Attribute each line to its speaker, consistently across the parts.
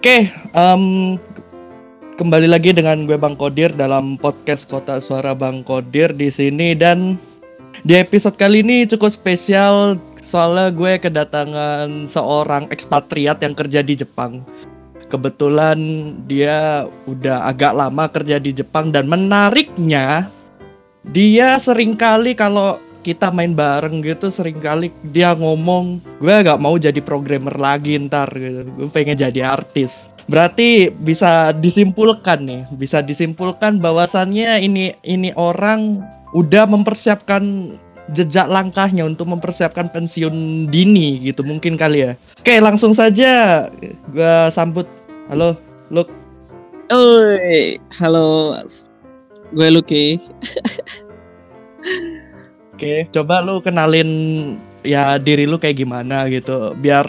Speaker 1: Oke, em, kembali lagi dengan gue Bang Kodir dalam podcast Kota Suara Bang Kodir di sini. Dan di episode kali ini cukup spesial soalnya gue kedatangan seorang ekspatriat yang kerja di Jepang. Kebetulan dia udah agak lama kerja di Jepang dan menariknya dia sering kali kalau kita main bareng gitu sering kali dia ngomong gue gak mau jadi programmer lagi ntar gitu gue pengen jadi artis berarti bisa disimpulkan nih bisa disimpulkan bahwasannya ini ini orang udah mempersiapkan jejak langkahnya untuk mempersiapkan pensiun dini gitu mungkin kali ya oke langsung saja gue sambut halo Luke
Speaker 2: Oi, halo, gue Lucky.
Speaker 1: Oke, coba lu kenalin ya diri lu kayak gimana gitu, biar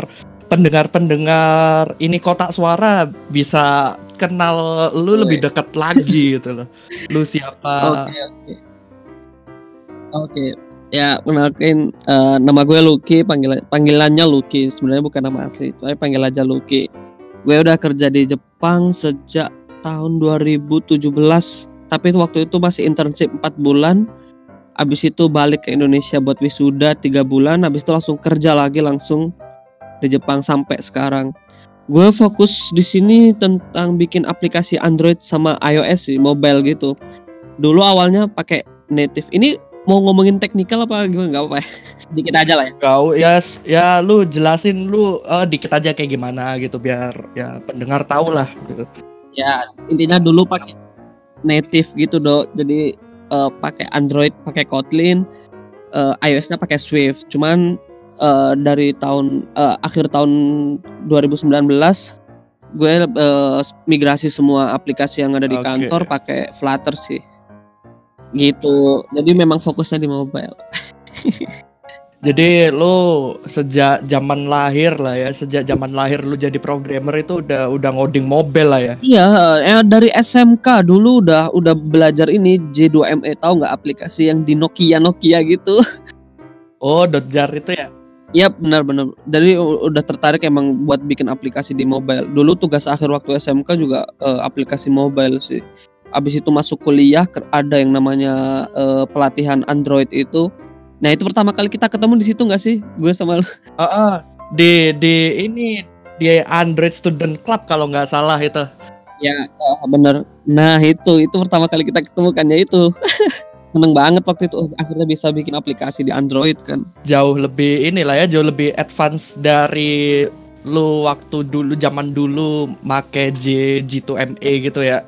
Speaker 1: pendengar-pendengar ini kotak suara bisa kenal lu lebih dekat lagi gitu loh. Lu siapa?
Speaker 2: Oke, oke. Oke, ya kenalin eh, nama gue Lucky, panggilan panggilannya Lucky. Sebenarnya bukan nama asli, tapi panggil aja Lucky. Gue udah kerja di Jepang sejak tahun 2017, tapi waktu itu masih internship 4 bulan. Abis itu balik ke Indonesia buat wisuda 3 bulan, habis itu langsung kerja lagi langsung di Jepang sampai sekarang. Gue fokus di sini tentang bikin aplikasi Android sama iOS sih, mobile gitu. Dulu awalnya pakai native. Ini mau ngomongin teknikal apa gimana? Gak apa-apa ya. Sedikit aja lah ya.
Speaker 1: Kau ya ya lu jelasin lu eh, dikit aja kayak gimana gitu biar ya pendengar tahu lah gitu.
Speaker 2: Ya, intinya dulu pakai native gitu, Dok. Jadi eh, pakai Android, pakai Kotlin, eh, iOS-nya pakai Swift. Cuman eh, dari tahun eh, akhir tahun 2019 gue eh, migrasi semua aplikasi yang ada di
Speaker 1: Oke.
Speaker 2: kantor pakai Flutter sih. Gitu. Jadi memang fokusnya di mobile.
Speaker 1: Jadi lu sejak zaman lahir lah ya, sejak zaman lahir lu jadi programmer itu udah udah ngoding mobile lah ya.
Speaker 2: Iya, eh, dari SMK dulu udah udah belajar ini J2ME tahu nggak aplikasi yang di Nokia Nokia gitu.
Speaker 1: Oh, Dotjar itu ya.
Speaker 2: Iya benar-benar. Jadi udah tertarik emang buat bikin aplikasi di mobile. Dulu tugas akhir waktu SMK juga eh, aplikasi mobile sih. Abis itu masuk kuliah ada yang namanya eh, pelatihan Android itu. Nah itu pertama kali kita ketemu di situ nggak sih? Gue sama lu.
Speaker 1: Ah, ah. di di ini di Android Student Club kalau nggak salah itu.
Speaker 2: Ya bener. Nah itu itu pertama kali kita ketemu kan ya itu. Seneng banget waktu itu Oh, akhirnya bisa bikin aplikasi di Android kan.
Speaker 1: Jauh lebih inilah ya, jauh lebih advance dari lu waktu dulu zaman dulu make J G2ME gitu ya.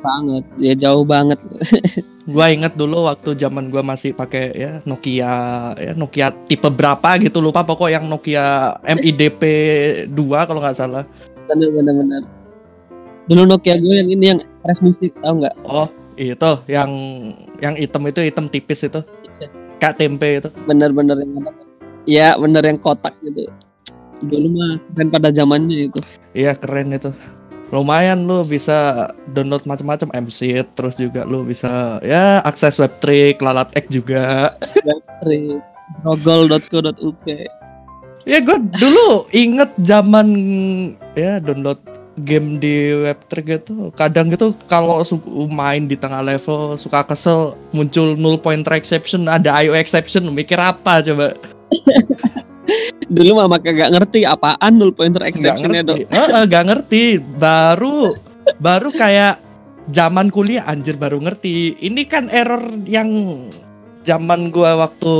Speaker 2: Banget ya jauh banget.
Speaker 1: Gua inget dulu waktu zaman gua masih pakai ya Nokia ya Nokia tipe berapa gitu lupa pokok yang Nokia MIDP 2 kalau nggak salah.
Speaker 2: bener bener bener. Dulu Nokia gue yang ini yang Express Music tahu nggak?
Speaker 1: Oh, itu yang yang hitam itu hitam tipis itu. Kayak tempe itu.
Speaker 2: bener-bener yang ada ya bener yang kotak gitu dulu mah keren pada zamannya itu
Speaker 1: Iya, keren itu. Lumayan lu bisa download macam-macam MC terus juga lu bisa ya akses webtrick, lalat X juga.
Speaker 2: Tri rogol.co.uk
Speaker 1: Ya gue dulu inget zaman ya download game di webtrick gitu. Kadang gitu kalau main di tengah level suka kesel muncul null pointer exception ada IO exception mikir apa coba
Speaker 2: dulu mah kagak ngerti apaan null pointer exceptionnya dok.
Speaker 1: Heeh, nggak ngerti. Baru baru kayak zaman kuliah anjir baru ngerti. Ini kan error yang zaman gua waktu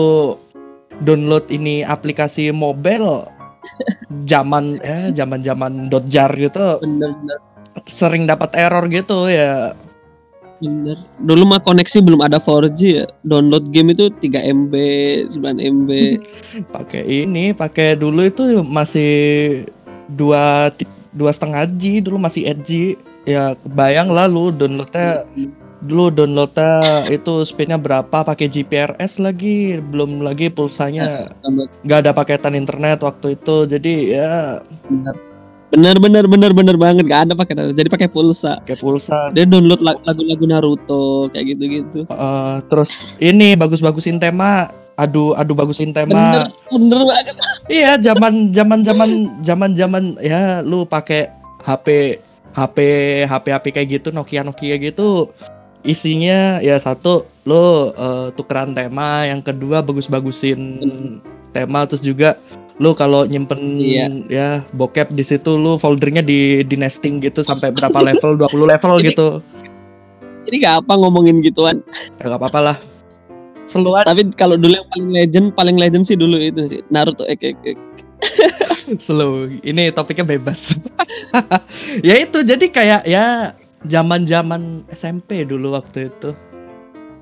Speaker 1: download ini aplikasi mobile. Zaman eh zaman zaman dotjar gitu.
Speaker 2: Bener-bener
Speaker 1: sering dapat error gitu ya
Speaker 2: bener. Dulu mah koneksi belum ada 4G ya. Download game itu 3 MB 9 MB
Speaker 1: pakai ini pakai dulu itu masih dua dua setengah G dulu masih 8 G. Ya kebayang lah lu downloadnya dulu downloadnya itu speednya berapa pakai GPRS lagi belum lagi pulsanya.
Speaker 2: Download.
Speaker 1: nggak ada paketan internet waktu itu jadi ya
Speaker 2: bener bener bener bener bener banget. Gak ada pakai jadi pakai pulsa.
Speaker 1: Pakai pulsa.
Speaker 2: Dia download lag- lagu-lagu Naruto kayak gitu-gitu.
Speaker 1: Eh, terus ini bagus-bagusin tema. Adu adu bagusin
Speaker 2: bener
Speaker 1: tema.
Speaker 2: Bener banget.
Speaker 1: Iya zaman zaman zaman zaman zaman ya lu pakai HP HP HP HP kayak gitu Nokia Nokia gitu isinya ya satu lu eh, tukeran tema. Yang kedua bagus-bagusin tema. Terus juga lu kalau nyimpen
Speaker 2: Iya.
Speaker 1: ya bokep di situ lu foldernya di di nesting gitu sampai berapa level 20 level
Speaker 2: Jadi-
Speaker 1: gitu.
Speaker 2: Jadi gak apa ngomongin gituan.
Speaker 1: Ya nggak apa-apa lah. Seluan
Speaker 2: tapi kalau dulu yang paling legend paling legend sih dulu itu sih Naruto. Ek ek, ek.
Speaker 1: slow. Ini topiknya bebas. Ya itu jadi kayak ya zaman zaman SMP dulu waktu itu.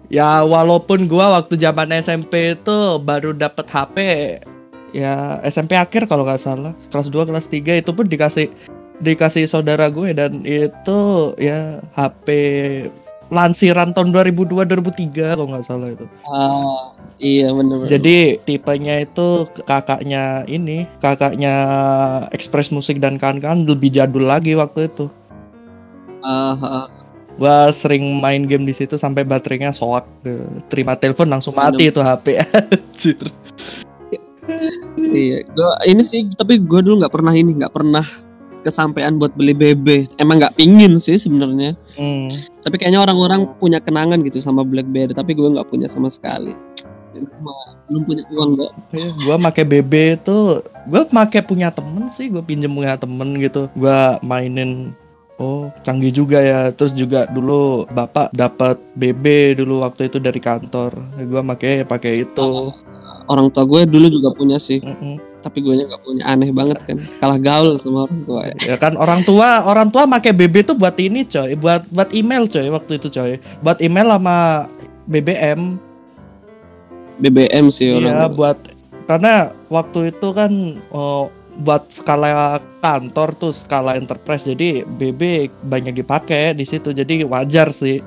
Speaker 1: Ya walaupun gua waktu zaman SMP itu baru dapet HP ya SMP akhir kalau nggak salah kelas 2 kelas 3 itu pun dikasih dikasih saudara gue dan itu ya HP lansiran tahun 2002 2003 kalau nggak salah itu
Speaker 2: ah iya bener bener
Speaker 1: jadi tipenya itu kakaknya ini, kakaknya Express Musik dan kawan-kawan lebih jadul lagi waktu itu.
Speaker 2: ah, ah.
Speaker 1: Gua sering main game di situ sampai baterainya soak. Eh, Terima telepon langsung mati itu HP. Anjir.
Speaker 2: Iya gua ini sih tapi gua dulu nggak pernah ini nggak pernah kesampaian buat beli BB emang nggak pingin sih sebenarnya
Speaker 1: Hmm.
Speaker 2: tapi kayaknya orang-orang punya kenangan gitu sama BlackBerry tapi gue nggak punya sama sekali belum punya uang kok
Speaker 1: Iya, Gua make BB itu, gua make punya temen sih, gua pinjem punya temen gitu. Gua mainin Oh, canggih juga ya. Terus juga dulu bapak dapat BB dulu waktu itu dari kantor. Gua make pakai itu.
Speaker 2: orang tua gue dulu juga punya sih
Speaker 1: Mm-mm.
Speaker 2: tapi gue nggak punya aneh banget kan kalah gaul sama orang tua ya
Speaker 1: ya kan orang tua orang tua make BB tuh buat ini coy buat buat email coy waktu itu coy buat email sama BBM
Speaker 2: BBM sih orang
Speaker 1: iya buat karena waktu itu kan oh, buat skala kantor tuh skala enterprise jadi BB banyak dipakai di situ jadi wajar sih.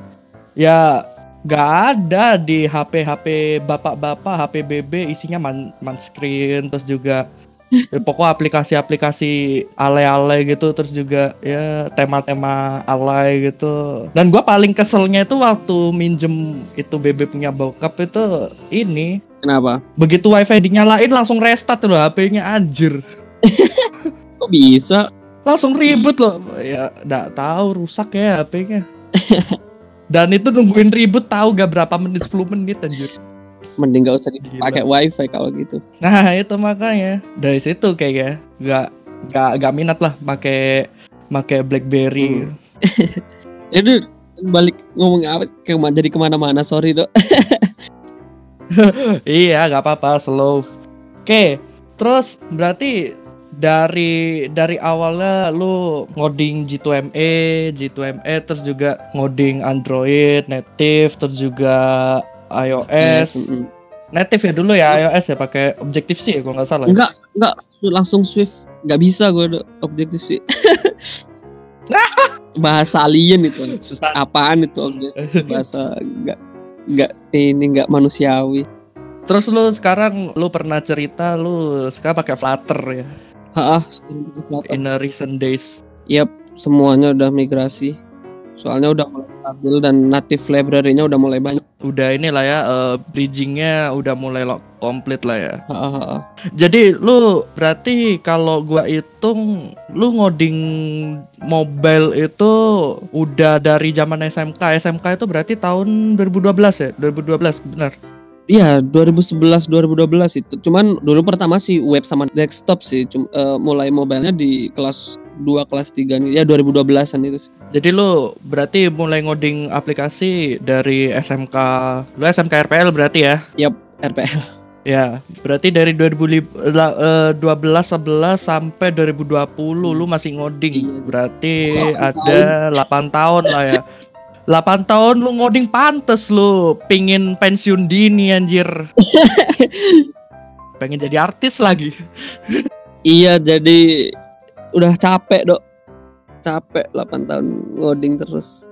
Speaker 1: Ya nggak ada di HP HP bapak-bapak HP BB isinya man, man screen terus juga ya, pokok aplikasi-aplikasi alay-alay gitu terus juga ya tema-tema alay gitu. Dan gua paling keselnya itu waktu minjem itu BB punya bokap itu ini.
Speaker 2: Kenapa?
Speaker 1: Begitu wifi dinyalain langsung restart loh HP-nya anjir
Speaker 2: kok bisa?
Speaker 1: Langsung ribut loh. Ya nggak tahu rusak ya HP-nya dan itu nungguin ribut tahu gak berapa menit 10 menit anjir.
Speaker 2: Mending gak usah dipakai wifi kalau gitu.
Speaker 1: Nah itu makanya. Dari situ kayaknya nggak nggak nggak minat lah pakai pakai BlackBerry.
Speaker 2: Hmm. Itu balik ngomong apa? Ke jadi ke mana-mana sorry dok.
Speaker 1: Iya nggak apa-apa slow. Oke terus berarti dari dari awalnya lu ngoding G2ME, G2ME terus juga ngoding Android native terus juga iOS.
Speaker 2: Mm-mm.
Speaker 1: Native ya dulu ya iOS ya pakai Objective C ya kalau nggak salah. ya?
Speaker 2: enggak enggak langsung Swift nggak bisa gue dok objektif sih bahasa alien itu
Speaker 1: Susah.
Speaker 2: apaan itu bahasa enggak enggak ini enggak manusiawi
Speaker 1: Terus lu sekarang lu pernah cerita lu sekarang pakai Flutter ya
Speaker 2: ah Flutter.
Speaker 1: in a recent days.
Speaker 2: Yap, semuanya udah migrasi. Soalnya udah mulai stabil dan native library-nya udah mulai banyak.
Speaker 1: Udah inilah ya eh, bridgingnya udah mulai lo- komplit lah ya.
Speaker 2: Ha, ha, ha.
Speaker 1: Jadi lu berarti kalau gua hitung lu ngoding mobile itu udah dari zaman SMK. SMK itu berarti tahun 2012 ya? 2012 benar.
Speaker 2: Iya, 2011 2012 itu. Cuman dulu pertama sih web sama desktop sih. Cum, eh, mulai mobile-nya di kelas 2 kelas 3 nih. Ya 2012-an itu sih.
Speaker 1: Jadi lu berarti mulai ngoding aplikasi dari SMK. Lu SMK RPL berarti ya?
Speaker 2: RPL.
Speaker 1: Ya, berarti dari 2012 11 sampai 2020 lu masih ngoding.
Speaker 2: Iya.
Speaker 1: Berarti ada 8 tahun lah ya. 8 tahun lu ngoding pantes lu pingin pensiun dini anjir. Pengen jadi artis lagi.
Speaker 2: iya, jadi udah capek, Dok. Capek 8 tahun ngoding terus.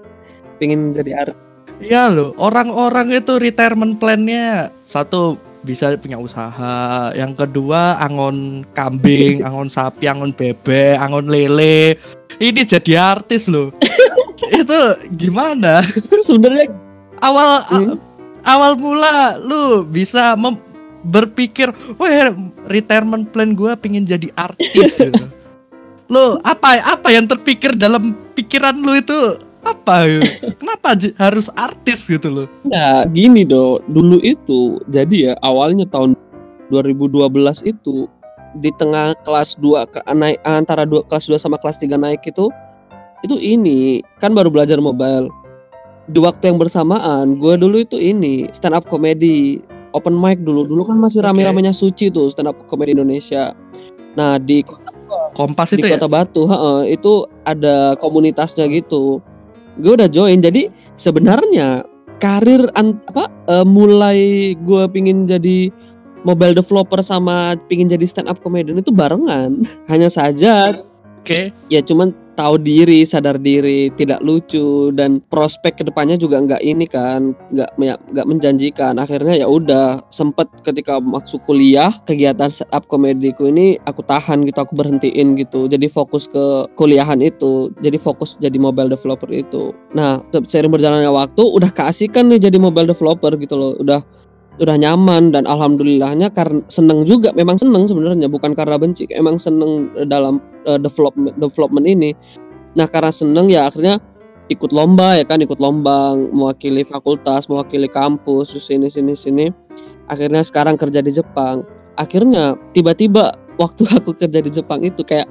Speaker 2: Pengen jadi artis.
Speaker 1: Iya loh, orang-orang itu retirement plan-nya satu bisa punya usaha, yang kedua angon kambing, angon sapi, angon bebek, angon lele. Ini jadi artis loh. itu gimana?
Speaker 2: Sebenarnya
Speaker 1: Awal
Speaker 2: Hmm.
Speaker 1: awal mula lu bisa mem- berpikir, wah retirement plan gua pingin jadi artis gitu. Lu apa apa yang terpikir dalam pikiran lu itu apa? Kenapa harus artis gitu loh?
Speaker 2: Nah, gini do, dulu itu jadi ya awalnya tahun 2012 itu di tengah kelas 2 ke naik antara dua kelas 2 sama kelas 3 naik itu itu ini kan baru belajar mobile. Di waktu yang bersamaan, gue dulu itu ini stand up comedy open mic dulu. Dulu kan masih rame-ramenya Suci tuh stand up comedy Indonesia. Nah, di
Speaker 1: Kompas
Speaker 2: di
Speaker 1: itu ya?
Speaker 2: Kota Batu, heeh, itu ada komunitasnya gitu. Gue udah join. Jadi sebenarnya karir an- apa eh, mulai gue pingin jadi mobile developer sama pingin jadi stand up comedian itu barengan. Hanya saja
Speaker 1: Oke.
Speaker 2: ya cuman tahu diri, sadar diri, tidak lucu dan prospek ke depannya juga nggak ini kan, nggak nggak menjanjikan. Akhirnya ya udah sempet ketika masuk kuliah kegiatan stand up komediku ini aku tahan gitu, aku berhentiin gitu. Jadi fokus ke kuliahan itu, jadi fokus jadi mobile developer itu. Nah se- seiring berjalannya waktu udah keasikan nih jadi mobile developer gitu loh, udah udah nyaman dan alhamdulillahnya karena seneng juga memang seneng sebenarnya bukan karena benci emang seneng eh, dalam eh, development development ini. Nah karena seneng ya akhirnya ikut lomba ya kan ikut lomba mewakili fakultas mewakili kampus terus sini sini sini. Akhirnya sekarang kerja di Jepang. Akhirnya tiba-tiba waktu aku kerja di Jepang itu kayak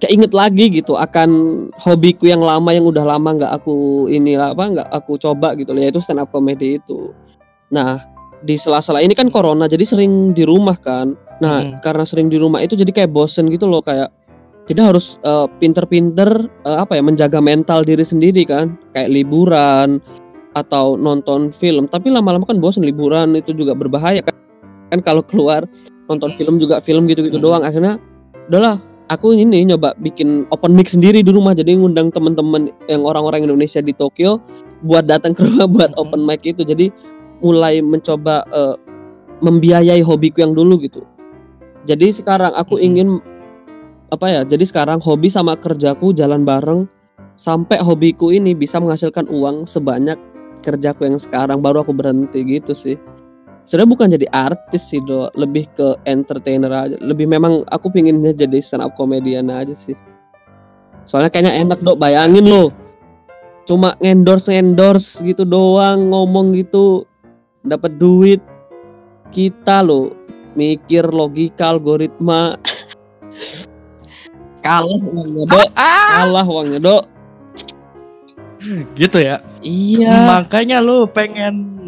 Speaker 2: kayak inget lagi gitu akan hobiku yang lama yang udah lama nggak aku ini apa nggak aku coba gitu loh yaitu stand up comedy itu. Nah di sela-sela ini kan corona jadi sering di rumah kan. Nah
Speaker 1: Mm.
Speaker 2: karena sering di rumah itu jadi kayak bosen gitu loh kayak jadi harus eh, pinter-pinter eh, apa ya menjaga mental diri sendiri kan. Kayak liburan atau nonton film. Tapi lama-lama kan bosen liburan itu juga berbahaya kan. Kan kalau keluar nonton film juga film gitu-gitu
Speaker 1: Mm.
Speaker 2: doang. Akhirnya udahlah aku ini nyoba bikin open mic sendiri di rumah. Jadi ngundang teman-teman yang orang-orang Indonesia di Tokyo buat datang ke rumah buat
Speaker 1: Mhm.
Speaker 2: open mic itu. Jadi mulai mencoba eh, membiayai hobiku yang dulu gitu. Jadi sekarang aku
Speaker 1: Mhm.
Speaker 2: ingin apa ya jadi sekarang hobi sama kerjaku jalan bareng sampai hobiku ini bisa menghasilkan uang sebanyak kerjaku yang sekarang baru aku berhenti gitu sih. Sebenarnya bukan jadi artis sih do. Lebih ke entertainer aja. Lebih memang aku pinginnya jadi stand up comedian aja sih. Soalnya kayaknya enak dok bayangin lo. Cuma endorse endorse gitu doang ngomong gitu dapat duit. Kita lo mikir logika algoritma. Kalah uangnya dok. Kalah uangnya dok.
Speaker 1: Gitu ya.
Speaker 2: iya.
Speaker 1: Makanya lu pengen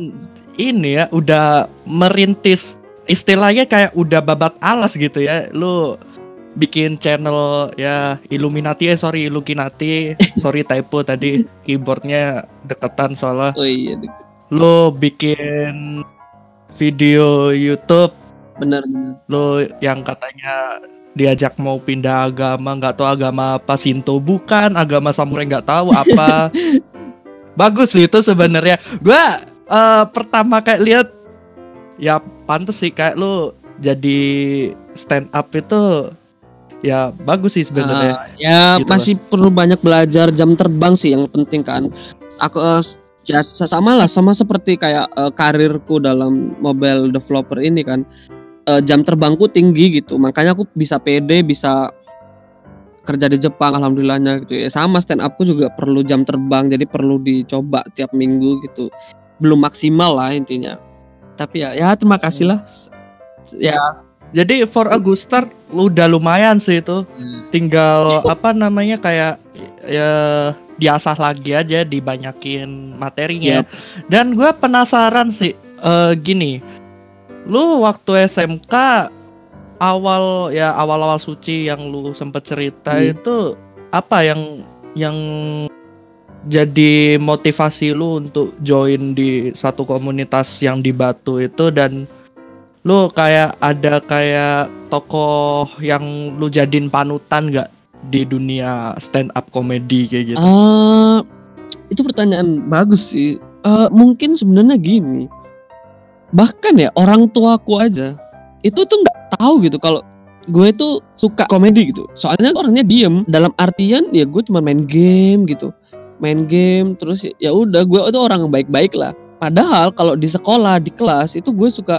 Speaker 1: ini ya udah merintis istilahnya kayak udah babat alas gitu ya. Lu bikin channel ya Illuminati eh sorry Illuminati. Sorry typo tadi. Keyboardnya deketan soalnya.
Speaker 2: Oh iya Dik.
Speaker 1: Lu bikin video YouTube?
Speaker 2: Benar benar.
Speaker 1: Lo yang katanya diajak mau pindah agama nggak tahu agama apa Sinto bukan agama samurai nggak tahu apa. Bagus sih itu sebenarnya. Gua eh, pertama kayak lihat ya pantes sih kayak lo jadi stand up itu ya bagus sih sebenarnya.
Speaker 2: Ah, ya
Speaker 1: Gitu
Speaker 2: masih perlu banyak belajar jam terbang sih yang penting kan. Aku eh, ya sama lah sama seperti kayak eh, karirku dalam mobile developer ini kan. Eh, jam terbangku tinggi gitu. Makanya aku bisa pede, bisa kerja di Jepang alhamdulillahnya gitu ya. Sama stand upku juga perlu jam terbang jadi perlu dicoba tiap minggu gitu. Belum maksimal lah intinya. Tapi ya ya terima kasih lah. Ya
Speaker 1: jadi for a good start lu udah lumayan sih itu tinggal apa namanya kayak ya diasah lagi aja dibanyakin materinya
Speaker 2: Yap.
Speaker 1: dan gue penasaran sih eh, gini lu waktu SMK awal ya awal-awal suci yang lu sempet cerita
Speaker 2: Hmm.
Speaker 1: itu apa yang yang jadi motivasi lu untuk join di satu komunitas yang di Batu itu dan lu kayak ada kayak tokoh yang lu jadiin panutan nggak di dunia stand up comedy kayak gitu?
Speaker 2: Eh, itu pertanyaan bagus sih. Eh, mungkin sebenarnya gini. Bahkan ya orang tuaku aja itu tuh nggak tahu gitu kalau gue tuh suka komedi gitu. Soalnya orangnya diem. Dalam artian ya gue cuma main game gitu. Main game terus ya- ya udah gue itu orang baik-baik lah. Padahal kalau di sekolah di kelas itu gue suka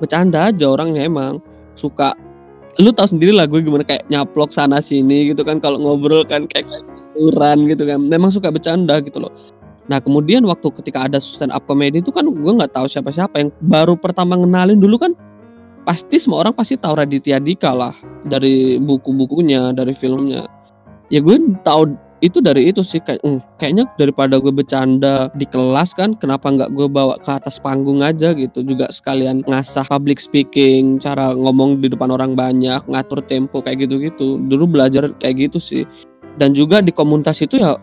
Speaker 2: bercanda aja orangnya emang. Suka lu tahu sendiri lah gue gimana kayak nyaplok sana sini gitu kan kalau ngobrol kan kayak kuran gitu kan memang suka bercanda gitu loh. Nah kemudian waktu ketika ada stand up comedy itu kan gue nggak tahu siapa-siapa yang baru pertama ngenalin dulu kan pasti semua orang pasti tahu Raditya Dika lah dari buku-bukunya dari filmnya. Ya gue tahu itu dari itu sih kayak "Hmm, kayaknya daripada gue bercanda di kelas kan kenapa nggak gue bawa ke atas panggung aja gitu. Juga sekalian ngasah public speaking cara ngomong di depan orang banyak ngatur tempo kayak gitu-gitu. Dulu belajar kayak gitu sih. Dan juga di komunitas itu ya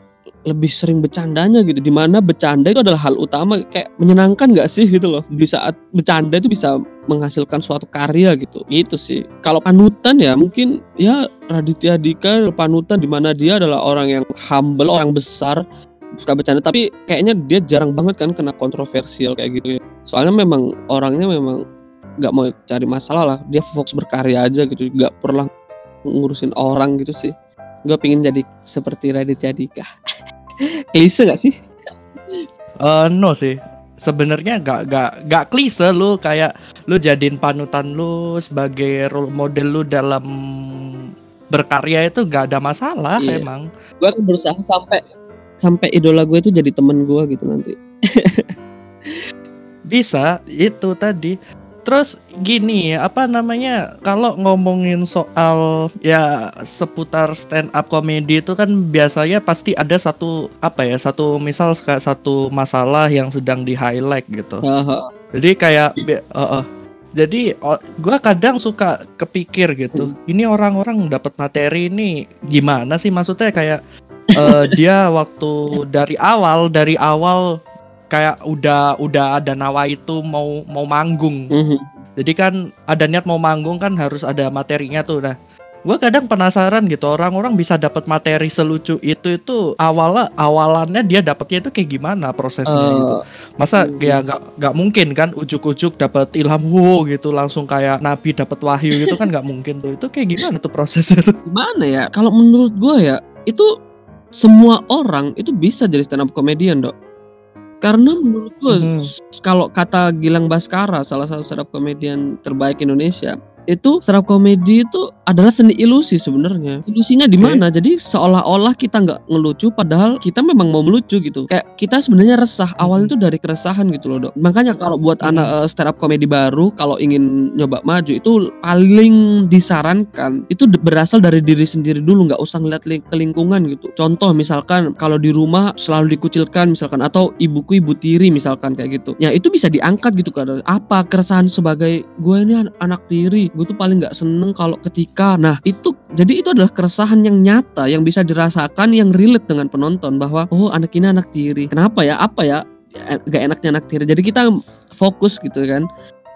Speaker 2: lebih sering bercandanya gitu. Di mana bercanda itu adalah hal utama kayak menyenangkan nggak sih gitu loh. Di saat bercanda itu bisa menghasilkan suatu karya gitu. Gitu sih. Kalau panutan ya mungkin ya Raditya Dika panutan di mana dia adalah orang yang humble orang besar suka bercanda. Tapi kayaknya dia jarang banget kan kena kontroversial kayak gitu ya. Soalnya memang orangnya memang nggak mau cari masalah lah. Dia fokus berkarya aja gitu nggak pernah ngurusin orang gitu sih. Gue pingin jadi seperti Raditya Dika. Klise gak sih?
Speaker 1: Eh no sih. Sebenarnya gak gak gak klise lu kayak lu jadiin panutan lu sebagai role model lu dalam berkarya itu gak ada masalah
Speaker 2: Iya.
Speaker 1: emang.
Speaker 2: gue akan berusaha sampai sampai idola gue itu jadi temen gue gitu nanti
Speaker 1: Bisa itu tadi. Terus gini apa namanya kalau ngomongin soal ya seputar stand up comedy itu kan biasanya pasti ada satu apa ya satu misal kayak satu masalah yang sedang di highlight gitu.
Speaker 2: Haha.
Speaker 1: Jadi kayak uh, uh. Jadi gua kadang suka kepikir gitu. Ini orang-orang dapat materi ini gimana sih maksudnya kayak eh, dia waktu dari awal dari awal kayak udah udah ada nawa itu mau mau manggung.
Speaker 2: Mhm.
Speaker 1: Jadi kan ada niat mau manggung kan harus ada materinya tuh. Nah, gua kadang penasaran gitu orang-orang bisa dapat materi selucu itu itu awalnya awalannya dia dapetnya itu kayak gimana prosesnya gitu.
Speaker 2: Eh,
Speaker 1: Masa
Speaker 2: Hmm.
Speaker 1: ya nggak nggak mungkin kan ujuk-ujuk dapat ilham wow gitu langsung kayak nabi dapat wahyu gitu kan nggak mungkin tuh. Itu kayak gimana tuh prosesnya?
Speaker 2: gimana ya kalau menurut gue ya itu semua orang itu bisa jadi stand up comedian dok karena menurut gue s- kalau kata Gilang Baskara salah satu stand up comedian terbaik Indonesia itu stand up comedy itu adalah seni ilusi sebenarnya. Ilusinya di mana? Jadi seolah-olah kita nggak ngelucu padahal kita memang mau melucu gitu. Kayak kita sebenarnya resah awalnya itu dari keresahan gitu loh dok. Makanya kalau buat
Speaker 1: Mhm.
Speaker 2: anak eh, stand up comedy baru kalau ingin nyoba maju itu paling disarankan itu berasal dari diri sendiri dulu nggak usah ngeliat ling- ke lingkungan gitu. Contoh misalkan kalau di rumah selalu dikucilkan misalkan atau ibuku ibu tiri misalkan kayak gitu. Ya itu bisa diangkat gitu kan apa keresahan sebagai gue ini an- anak tiri gue tuh paling nggak seneng kalau ketika nah itu jadi itu adalah keresahan yang nyata yang bisa dirasakan yang relate dengan penonton bahwa oh anak ini anak tiri. Kenapa ya? Apa ya? Ya, gak enaknya anak tiri. Jadi kita fokus gitu kan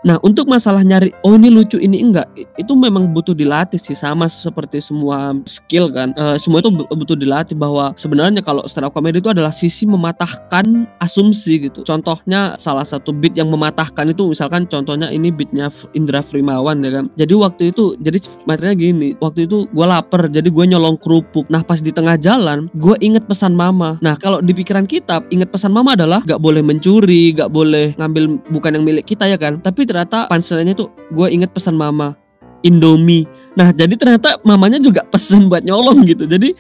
Speaker 2: Nah untuk masalah nyari oh ini lucu ini enggak itu memang butuh dilatih sih sama seperti semua skill kan. Eh, semua itu bu- butuh dilatih bahwa sebenarnya kalau stand up comedy itu adalah sisi mematahkan asumsi gitu. Contohnya salah satu beat yang mematahkan itu misalkan contohnya ini beatnya Indra Frimawan ya kan. Jadi waktu itu jadi materinya gini waktu itu gue lapar jadi gue nyolong kerupuk. Nah pas di tengah jalan gue inget pesan mama. Nah kalau di pikiran kita inget pesan mama adalah gak boleh mencuri gak boleh ngambil bukan yang milik kita ya kan. Tapi ternyata punchline-nya tuh gue inget pesan mama Indomie. Nah jadi ternyata mamanya juga pesan buat nyolong gitu. Jadi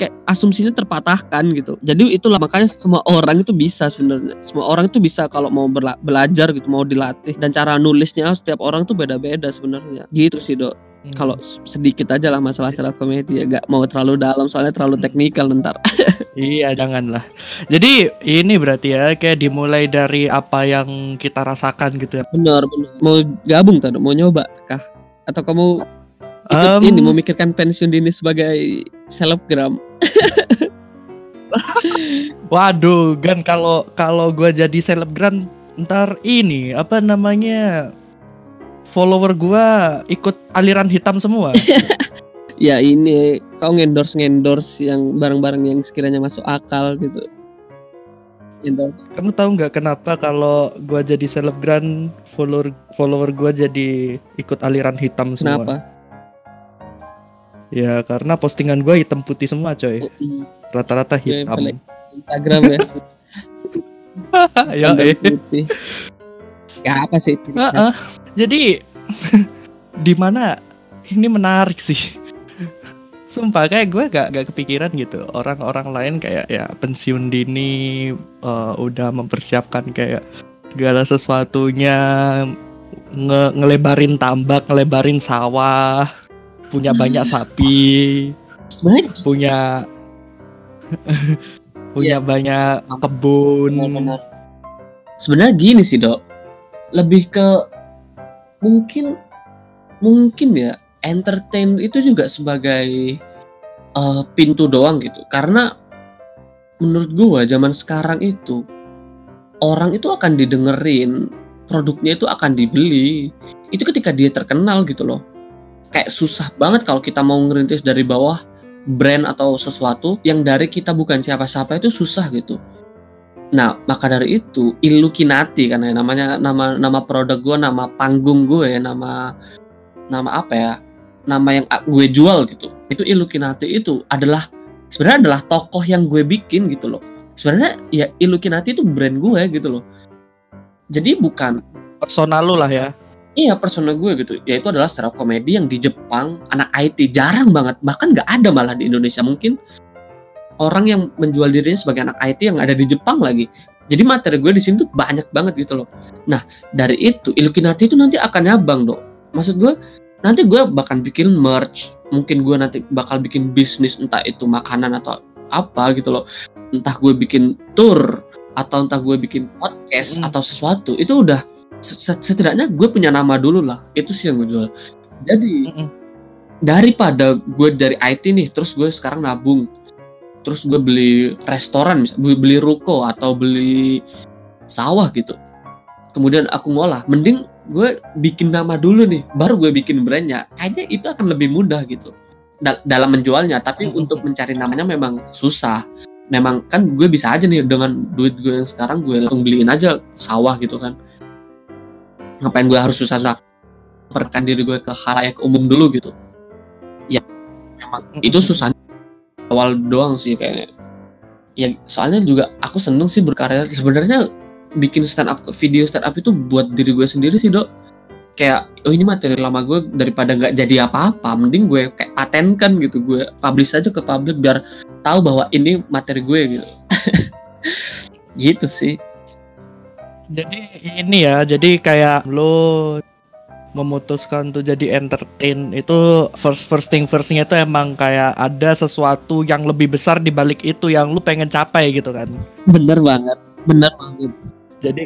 Speaker 2: kayak asumsinya terpatahkan gitu. Jadi itulah makanya semua orang itu bisa sebenarnya. Semua orang itu bisa kalau mau berla- belajar gitu mau dilatih. Dan cara nulisnya setiap orang tuh beda-beda sebenarnya. Gitu sih dok kalau s- sedikit aja lah masalah cara komedi ya gak mau terlalu dalam soalnya terlalu teknikal ntar.
Speaker 1: Iya, janganlah. Jadi ini berarti ya kayak dimulai dari apa yang kita rasakan gitu ya.
Speaker 2: bener bener mau gabung tadi mau nyoba kah? Atau kamu ikut
Speaker 1: Em,
Speaker 2: ini memikirkan pensiun dini sebagai selebgram?
Speaker 1: Waduh, Gan kalau kalau gua jadi selebgram ntar ini apa namanya follower gua ikut aliran hitam semua.
Speaker 2: ya ini kau ngendorse ngendorse yang barang-barang yang sekiranya masuk akal gitu.
Speaker 1: Kamu tahu nggak kenapa kalau gua jadi selebgram follower follower gua jadi ikut aliran hitam semua?
Speaker 2: Kenapa?
Speaker 1: Ya karena postingan gua hitam putih semua coy.
Speaker 2: Mm,
Speaker 1: Rata-rata
Speaker 2: Gue
Speaker 1: hitam.
Speaker 2: balik. Instagram ya.
Speaker 1: ya eh.
Speaker 2: putih. Ya apa sih?
Speaker 1: Ah, ah. Jadi di mana ini menarik sih. Sumpah kayak gue gak, gak kepikiran gitu. Orang-orang lain kayak ya pensiun dini eh, udah mempersiapkan kayak segala sesuatunya nge- ngelebarin tambak, ngelebarin sawah, punya banyak sapi,
Speaker 2: Sebenarnya
Speaker 1: punya punya banyak kebun.
Speaker 2: Sebenarnya gini sih dok, lebih ke mungkin mungkin ya entertain itu juga sebagai eh, pintu doang gitu. Karena menurut gua zaman sekarang itu orang itu akan didengerin, produknya itu akan dibeli. Itu ketika dia terkenal gitu loh. Kayak susah banget kalau kita mau ngerintis dari bawah brand atau sesuatu yang dari kita bukan siapa-siapa itu susah gitu. Nah, maka dari itu Illuminati kan ya namanya nama nama produk gue, nama panggung gue, nama nama apa ya? Nama yang gue jual gitu. Itu Illuminati itu adalah sebenarnya adalah tokoh yang gue bikin gitu loh. Sebenarnya ya Illuminati itu brand gue gitu loh. Jadi bukan
Speaker 1: Personal lu lah ya.
Speaker 2: Iya persona gue gitu Yaitu adalah stand up komedi yang di Jepang Anak IT jarang banget Bahkan nggak ada malah di Indonesia Mungkin orang yang menjual dirinya sebagai anak IT yang ada di Jepang lagi. Jadi materi gue di sini tuh banyak banget gitu loh. Nah dari itu Illuminati itu nanti akan nyabang dong Maksud gue Nanti gue bakal bikin merch. Mungkin gue nanti bakal bikin bisnis Entah itu makanan atau apa gitu loh. Entah gue bikin tour Atau entah gue bikin podcast
Speaker 1: Hmm.
Speaker 2: Atau sesuatu. Itu udah set- setidaknya gue punya nama dulu lah. Itu sih yang gue jual. Jadi
Speaker 1: Mm-mm.
Speaker 2: daripada gue dari IT nih terus gue sekarang nabung terus gue beli restoran misal beli, ruko atau beli sawah gitu. Kemudian aku ngolah. Mending gue bikin nama dulu nih baru gue bikin brandnya. Kayaknya itu akan lebih mudah gitu. Da- dalam menjualnya. Tapi
Speaker 1: Mm-mm.
Speaker 2: untuk mencari namanya memang susah. Memang kan gue bisa aja nih dengan duit gue yang sekarang gue langsung beliin aja sawah gitu kan. Ngapain gue harus susah-susah perkan diri gue ke halayak umum dulu gitu? Ya memang itu susah awal doang sih kayaknya. Ya soalnya juga aku seneng sih berkarya. Sebenarnya bikin stand up video stand up itu buat diri gue sendiri sih dok. Kayak oh ini materi lama gue daripada nggak jadi apa-apa mending gue kayak patenkan gitu. Gue publish aja ke publik biar tahu bahwa ini materi gue gitu. Gitu sih.
Speaker 1: Jadi ini ya, jadi kayak lo memutuskan untuk jadi entertain itu first first thing firstnya itu emang kayak ada sesuatu yang lebih besar di balik itu yang lu pengen capai gitu kan.
Speaker 2: bener banget bener banget
Speaker 1: Jadi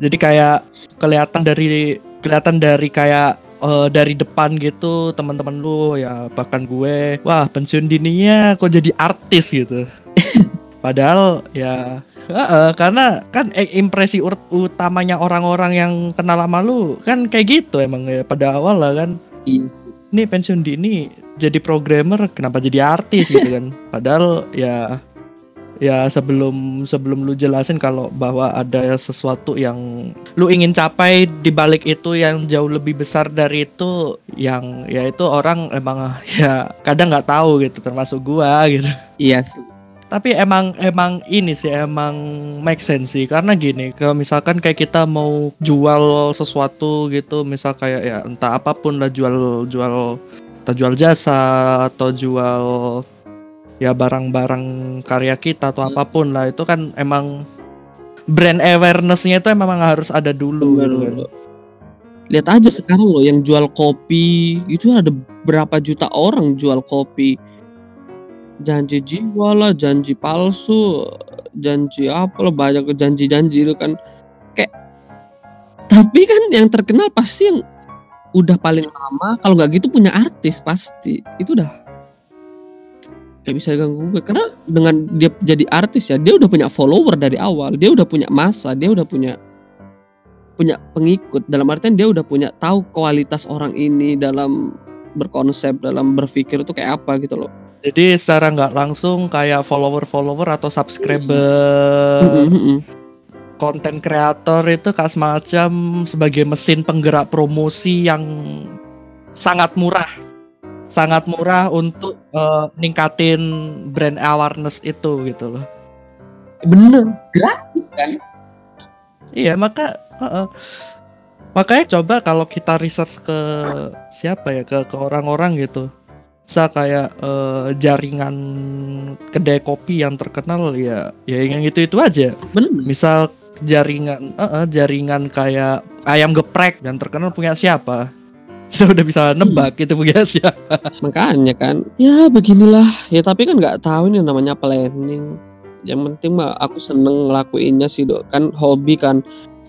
Speaker 1: jadi kayak kelihatan dari kelihatan dari kayak eh, dari depan gitu teman-teman lu ya bahkan gue wah pensiun dininya kok jadi artis gitu. Padahal ya Heeh, karena kan eh, impresi utamanya orang-orang yang kenal sama lu kan kayak gitu emang ya pada awal lah kan.
Speaker 2: Iya.
Speaker 1: Nih pensiun dini jadi programmer kenapa jadi artis gitu kan. Padahal ya ya sebelum sebelum lu jelasin kalau bahwa ada sesuatu yang lu ingin capai di balik itu yang jauh lebih besar dari itu yang ya itu orang emang ya kadang nggak tahu gitu termasuk gua gitu
Speaker 2: iya sih
Speaker 1: tapi emang emang ini sih emang make sense sih karena gini kalau misalkan kayak kita mau jual sesuatu gitu misal kayak ya entah apa pun lah jual jual atau jual jasa atau jual ya barang-barang karya kita atau
Speaker 2: Hmm.
Speaker 1: apa pun lah itu kan emang brand awarenessnya itu emang harus ada dulu
Speaker 2: Bener,
Speaker 1: gitu kan.
Speaker 2: Lihat aja sekarang loh yang jual kopi itu ada berapa juta orang jual kopi. Janji jiwa lah, janji palsu, janji apa lah banyak janji-janji itu kan. Kayak tapi kan yang terkenal pasti yang udah paling lama kalau nggak gitu punya artis pasti. Itu udah gak bisa diganggu gue karena dengan dia jadi artis ya dia udah punya follower dari awal dia udah punya masa dia udah punya punya pengikut. Dalam artian dia udah punya tahu kualitas orang ini dalam berkonsep dalam berpikir itu kayak apa gitu loh
Speaker 1: Jadi secara nggak langsung kayak follower-follower atau subscriber konten kreator itu kayak semacam sebagai mesin penggerak promosi yang sangat murah. Sangat murah untuk eh, ningkatin brand awareness itu gitu loh.
Speaker 2: bener gratis kan
Speaker 1: Iya, maka heeh. makanya coba kalau kita research ke siapa ya ke ke orang-orang gitu. Bisa kayak eh, jaringan kedai kopi yang terkenal ya ya yang itu-itu aja.
Speaker 2: bener
Speaker 1: Misal jaringan heeh, jaringan kayak ayam geprek yang terkenal punya siapa? Kita udah bisa nebak itu punya siapa.
Speaker 2: makanya kan. Ya beginilah. Ya tapi kan nggak tahu ini namanya planning. Yang penting mah aku seneng ngelakuinnya sih dok. Kan hobi kan.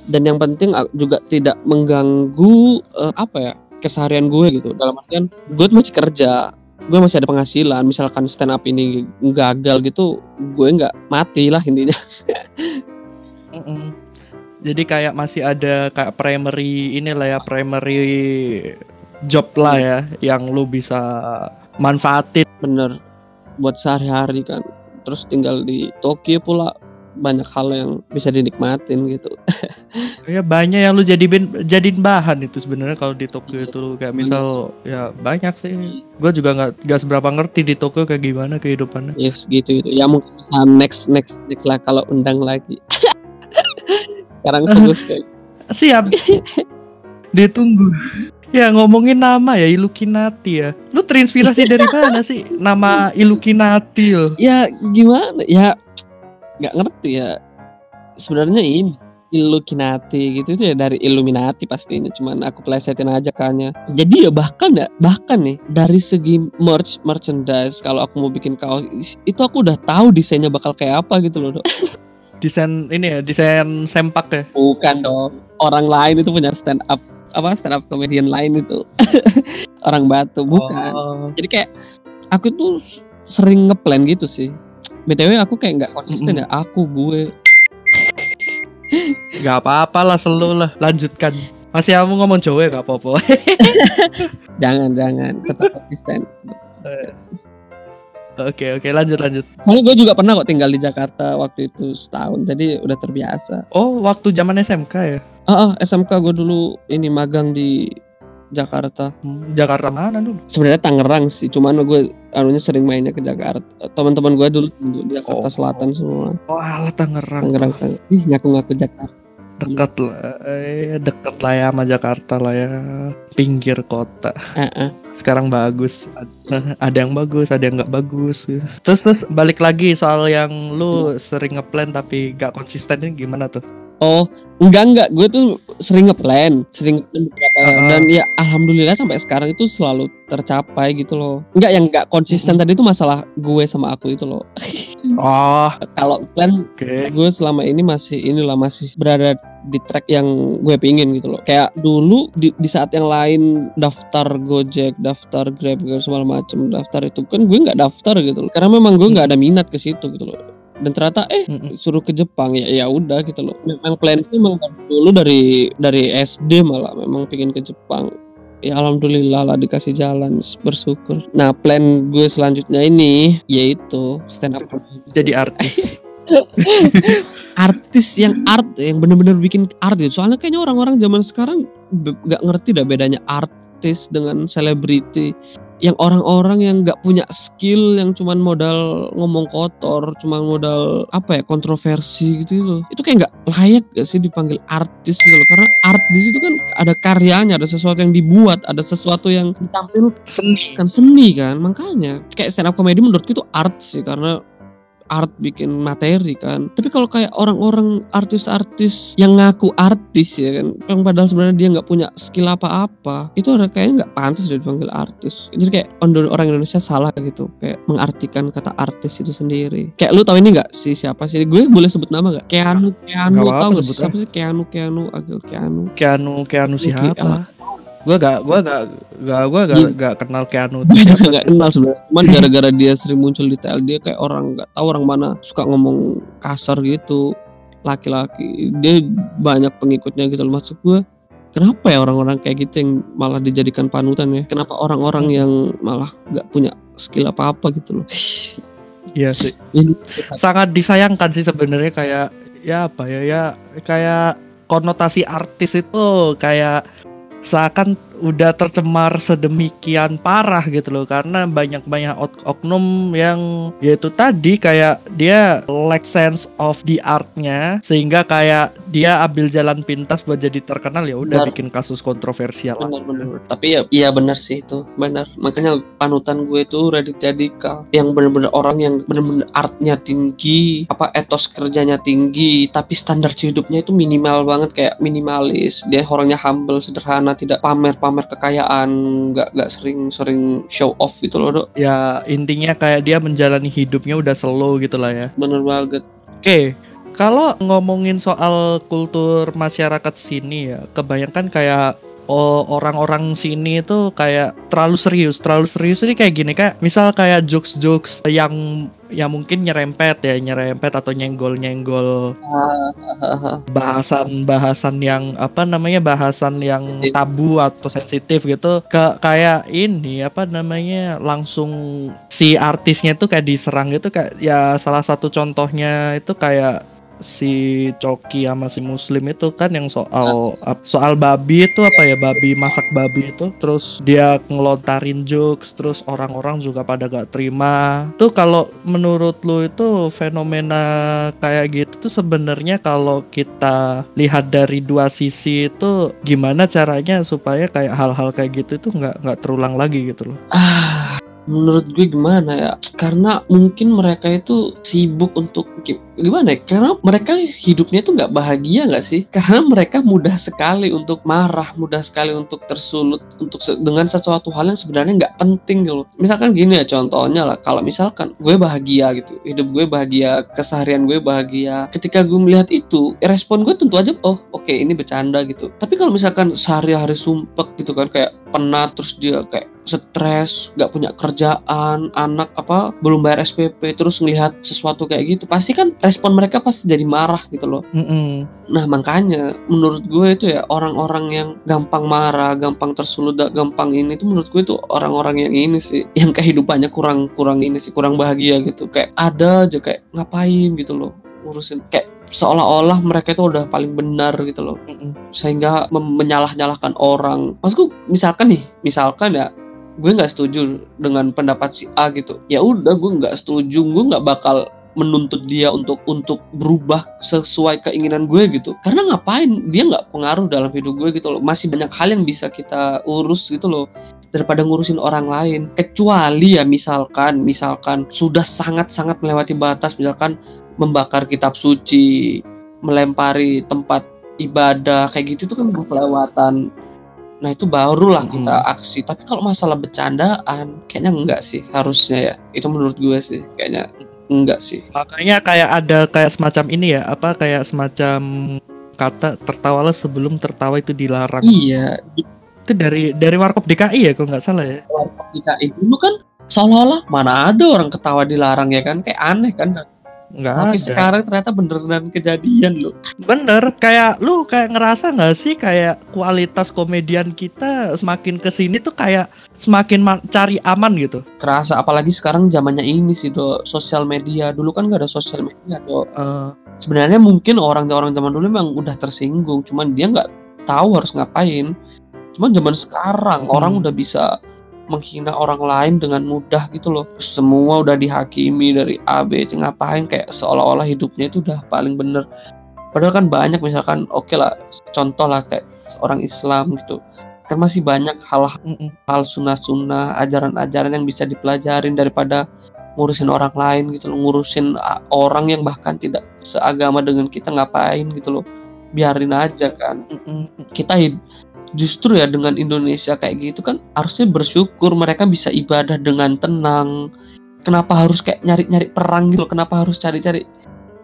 Speaker 2: Dan yang penting aku juga tidak mengganggu eh, apa ya keseharian gue gitu. Dalam artian gue tuh masih kerja gue masih ada penghasilan misalkan stand up ini gagal gitu gue nggak mati lah intinya
Speaker 1: Mm-mm. Jadi kayak masih ada kayak primary inilah ya primary job lah ya yang lu bisa manfaatin.
Speaker 2: bener buat sehari-hari kan terus tinggal di Tokyo pula banyak hal yang bisa dinikmatin gitu
Speaker 1: Ya banyak yang lu jadiin jadiin bahan itu sebenarnya kalau di Tokyo
Speaker 2: Iya.
Speaker 1: itu kayak misal ya banyak sih. Gue juga nggak nggak seberapa ngerti di Tokyo kayak gimana kehidupannya.
Speaker 2: yes gitu itu ya mungkin bisa next next next lah kalau undang lagi sekarang fokus kayak
Speaker 1: Siap. Ditunggu. Ya ngomongin nama ya Illuminati ya. Lu terinspirasi dari mana sih nama Illuminati
Speaker 2: ya gimana ya nggak ngerti ya sebenarnya ini Illuminati gitu itu ya dari Illuminati pastinya cuman aku plesetin aja kayaknya jadi ya bahkan ya bahkan nih dari segi merch merchandise kalau aku mau bikin kaos itu aku udah tahu desainnya bakal kayak apa gitu loh Dok.
Speaker 1: Desain ini ya, desain sempak ya.
Speaker 2: bukan dong orang lain itu punya stand up apa stand up comedian lain itu orang batu bukan
Speaker 1: Oh.
Speaker 2: jadi kayak aku tuh sering ngeplan gitu sih btw aku kayak nggak konsisten ya. Aku gue.
Speaker 1: Gak apa-apa lah selalu lah. Lanjutkan. Masih kamu ngomong Jawa ya gak apa-apa.
Speaker 2: jangan jangan. Tetap konsisten.
Speaker 1: Oke oke. Lanjut lanjut.
Speaker 2: soalnya gue juga pernah kok tinggal di Jakarta waktu itu setahun. Jadi udah terbiasa.
Speaker 1: Oh waktu zaman SMK ya?
Speaker 2: ah ah, SMK gue dulu ini magang di Jakarta
Speaker 1: Hmm, Jakarta mana dulu?
Speaker 2: sebenarnya Tangerang sih cuman gue anunya sering mainnya ke Jakarta teman-teman gue dulu di Jakarta
Speaker 1: Oh.
Speaker 2: Selatan semua
Speaker 1: Oh alah Tangerang.
Speaker 2: Tangerang Tangerang ih ngaku-ngaku Jakarta
Speaker 1: Dekat lah, eh, deket lah ya sama Jakarta lah ya. Pinggir kota.
Speaker 2: ah ah.
Speaker 1: Sekarang bagus. Ad- Ada yang bagus, ada yang nggak bagus. Terus terus balik lagi soal yang lu sering ngeplan tapi gak konsisten ini gimana tuh?
Speaker 2: Oh, enggak enggak, gue tuh sering ngeplan, sering ngeplan beberapa
Speaker 1: Uh-uh.
Speaker 2: dan ya alhamdulillah sampai sekarang itu selalu tercapai gitu loh. Enggak yang enggak konsisten
Speaker 1: Mm-mm.
Speaker 2: tadi itu masalah gue sama aku itu loh.
Speaker 1: Oh
Speaker 2: Kalau plan
Speaker 1: oke.
Speaker 2: gue selama ini masih inilah masih berada di track yang gue pingin gitu loh. Kayak dulu di, di saat yang lain daftar Gojek, daftar Grab, segala macem daftar itu kan gue nggak daftar gitu loh. Karena memang gue nggak ada minat ke situ gitu loh. Dan ternyata eh
Speaker 1: Mm-mm.
Speaker 2: suruh ke Jepang. Ya ya udah gitu loh. Memang plan itu memang dulu dari dari SD malah memang pingin ke Jepang. Ya alhamdulillah lah dikasih jalan. Bersyukur. Nah plan gue selanjutnya ini yaitu stand up.
Speaker 1: Jadi artis.
Speaker 2: artis yang art yang bener-bener bikin art gitu. Soalnya kayaknya orang-orang zaman sekarang nggak ngerti dah bedanya artis dengan selebriti yang orang-orang yang nggak punya skill yang cuman modal ngomong kotor cuman modal apa ya kontroversi gitu loh. Itu kayak nggak layak gak sih dipanggil artis gitu loh. Karena art di situ kan ada karyanya ada sesuatu yang dibuat ada sesuatu yang ditampilkan.
Speaker 1: Seni.
Speaker 2: kan seni kan. Makanya kayak stand up comedy menurutku itu art sih karena art bikin materi kan. Tapi kalau kayak orang-orang artis-artis yang ngaku artis ya kan yang padahal sebenarnya dia nggak punya skill apa-apa itu ada kayaknya nggak pantas dia dipanggil artis. Jadi kayak orang Indonesia salah gitu kayak mengartikan kata artis itu sendiri. Kayak lu tahu ini nggak sih siapa sih? Gue boleh sebut nama nggak? Keanu Keanu nggak sih?
Speaker 1: sebut
Speaker 2: siapa sih? Keanu Keanu Agil Keanu.
Speaker 1: Keanu Keanu siapa? Gua gak gua gak gak gua gak,
Speaker 2: Iya.
Speaker 1: gak kenal Keanu.
Speaker 2: gue nggak kenal sebenarnya cuman gara-gara dia sering muncul di TL dia kayak orang nggak tahu orang mana suka ngomong kasar gitu laki-laki dia banyak pengikutnya gitu loh maksud gue kenapa ya orang-orang kayak gitu yang malah dijadikan panutan ya kenapa orang-orang yang malah nggak punya skill apa-apa gitu loh
Speaker 1: Iya sih.
Speaker 2: ini
Speaker 1: Sangat disayangkan sih sebenarnya kayak ya apa ya ya kayak konotasi artis itu kayak seakan udah tercemar sedemikian parah gitu loh karena banyak-banyak ok- oknum yang yaitu tadi kayak dia lack sense of the artnya sehingga kayak dia ambil jalan pintas buat jadi terkenal ya udah bikin kasus kontroversial
Speaker 2: benar-benar tapi ya iya benar sih itu benar. Makanya panutan gue itu Raditya Dika yang benar-benar orang yang benar-benar artnya tinggi apa etos kerjanya tinggi tapi standar hidupnya itu minimal banget kayak minimalis. Dia orangnya humble sederhana tidak pamer-pamer kekayaan nggak nggak sering-sering show off gitu loh dok.
Speaker 1: Ya intinya kayak dia menjalani hidupnya udah slow gitu lah ya.
Speaker 2: Bener banget.
Speaker 1: Oke, kalau ngomongin soal kultur masyarakat sini ya, kebanyakan kayak orang-orang sini itu kayak terlalu serius, terlalu serius. Ini kayak gini kayak misal kayak jokes-jokes yang yang mungkin nyerempet ya, nyerempet atau nyenggol-nyenggol bahasan-bahasan yang apa namanya bahasan yang
Speaker 2: Sensitif.
Speaker 1: tabu atau sensitif gitu. Ke kayak ini apa namanya langsung si artisnya tuh kayak diserang gitu. Kayak ya salah satu contohnya itu kayak si Coki sama si Muslim itu kan yang soal soal babi itu apa ya? Babi masak babi itu. Terus dia ngelontarin jokes terus orang-orang juga pada gak terima. Tuh kalau menurut lu itu fenomena kayak gitu tuh sebenarnya kalau kita lihat dari dua sisi itu gimana caranya supaya kayak hal-hal kayak gitu itu nggak nggak terulang lagi gitu loh?
Speaker 2: Ah menurut gue gimana ya? Karena mungkin mereka itu sibuk untuk gimana ya? Karena mereka hidupnya tuh nggak bahagia nggak sih? Karena mereka mudah sekali untuk marah mudah sekali untuk tersulut untuk se- dengan sesuatu hal yang sebenarnya nggak penting gitu. Misalkan gini ya contohnya lah. Kalau misalkan gue bahagia gitu hidup gue bahagia keseharian gue bahagia ketika gue melihat itu respon gue tentu aja oh oke ini bercanda gitu. Tapi kalau misalkan sehari-hari sumpek gitu kan kayak penat terus dia kayak stres, nggak punya kerjaan, anak apa belum bayar SPP, terus ngelihat sesuatu kayak gitu, pasti kan respon mereka pasti jadi marah gitu loh.
Speaker 1: Mm-mm.
Speaker 2: Nah makanya menurut gue itu ya orang-orang yang gampang marah, gampang tersulut, gampang ini itu menurut gue itu orang-orang yang ini sih, yang kehidupannya kurang kurang ini sih, kurang bahagia gitu. Kayak ada aja kayak ngapain gitu loh ngurusin kayak seolah-olah mereka itu udah paling benar gitu loh
Speaker 1: Mm-mm.
Speaker 2: sehingga menyalah-nyalahkan orang. Maksudku misalkan nih, misalkan ya gue nggak setuju dengan pendapat si A gitu. Ya udah gue nggak setuju, gue nggak bakal menuntut dia untuk untuk berubah sesuai keinginan gue gitu. Karena ngapain? Dia nggak pengaruh dalam hidup gue gitu loh. Masih banyak hal yang bisa kita urus gitu loh. Daripada ngurusin orang lain. Kecuali ya misalkan misalkan sudah sangat-sangat melewati batas. Misalkan membakar kitab suci melempari tempat ibadah kayak gitu tuh kan udah kelewatan nah itu barulah
Speaker 1: Mm-mm.
Speaker 2: kita aksi. Tapi kalau masalah bercandaan kayaknya enggak sih harusnya ya. Itu menurut gue sih kayaknya enggak sih
Speaker 1: Makanya kayak ada kayak semacam ini ya, apa kayak semacam kata tertawalah sebelum tertawa itu dilarang.
Speaker 2: iya
Speaker 1: Itu dari dari Warkop DKI ya kalau nggak salah ya.
Speaker 2: warkop DKI dulu kan seolah-olah mana ada orang ketawa dilarang ya kan kayak aneh kan
Speaker 1: Nggak
Speaker 2: tapi
Speaker 1: ada.
Speaker 2: sekarang ternyata beneran kejadian loh
Speaker 1: Bener, kayak lu kayak ngerasa nggak sih kayak kualitas komedian kita semakin ke sini tuh kayak semakin ma- cari aman gitu.
Speaker 2: kerasa apalagi sekarang zamannya ini sih do sosial media dulu kan gak ada sosial media do
Speaker 1: Eh,
Speaker 2: sebenarnya mungkin orang-orang zaman dulu memang udah tersinggung cuman dia nggak tahu harus ngapain cuman zaman sekarang
Speaker 1: Hmm.
Speaker 2: orang udah bisa menghina orang lain dengan mudah gitu loh semua udah dihakimi dari A B C ngapain kayak seolah-olah hidupnya itu udah paling bener padahal kan banyak misalkan oke lah contoh lah kayak seorang Islam gitu kan masih banyak hal
Speaker 1: mm-mm.
Speaker 2: hal sunnah-sunnah, ajaran-ajaran yang bisa dipelajarin daripada ngurusin orang lain gitu loh, ngurusin orang yang bahkan tidak seagama dengan kita ngapain gitu loh. Biarin aja kan. Kita hid- justru ya dengan Indonesia kayak gitu kan harusnya bersyukur mereka bisa ibadah dengan tenang. Kenapa harus kayak nyari-nyari perang gitu? Kenapa harus cari-cari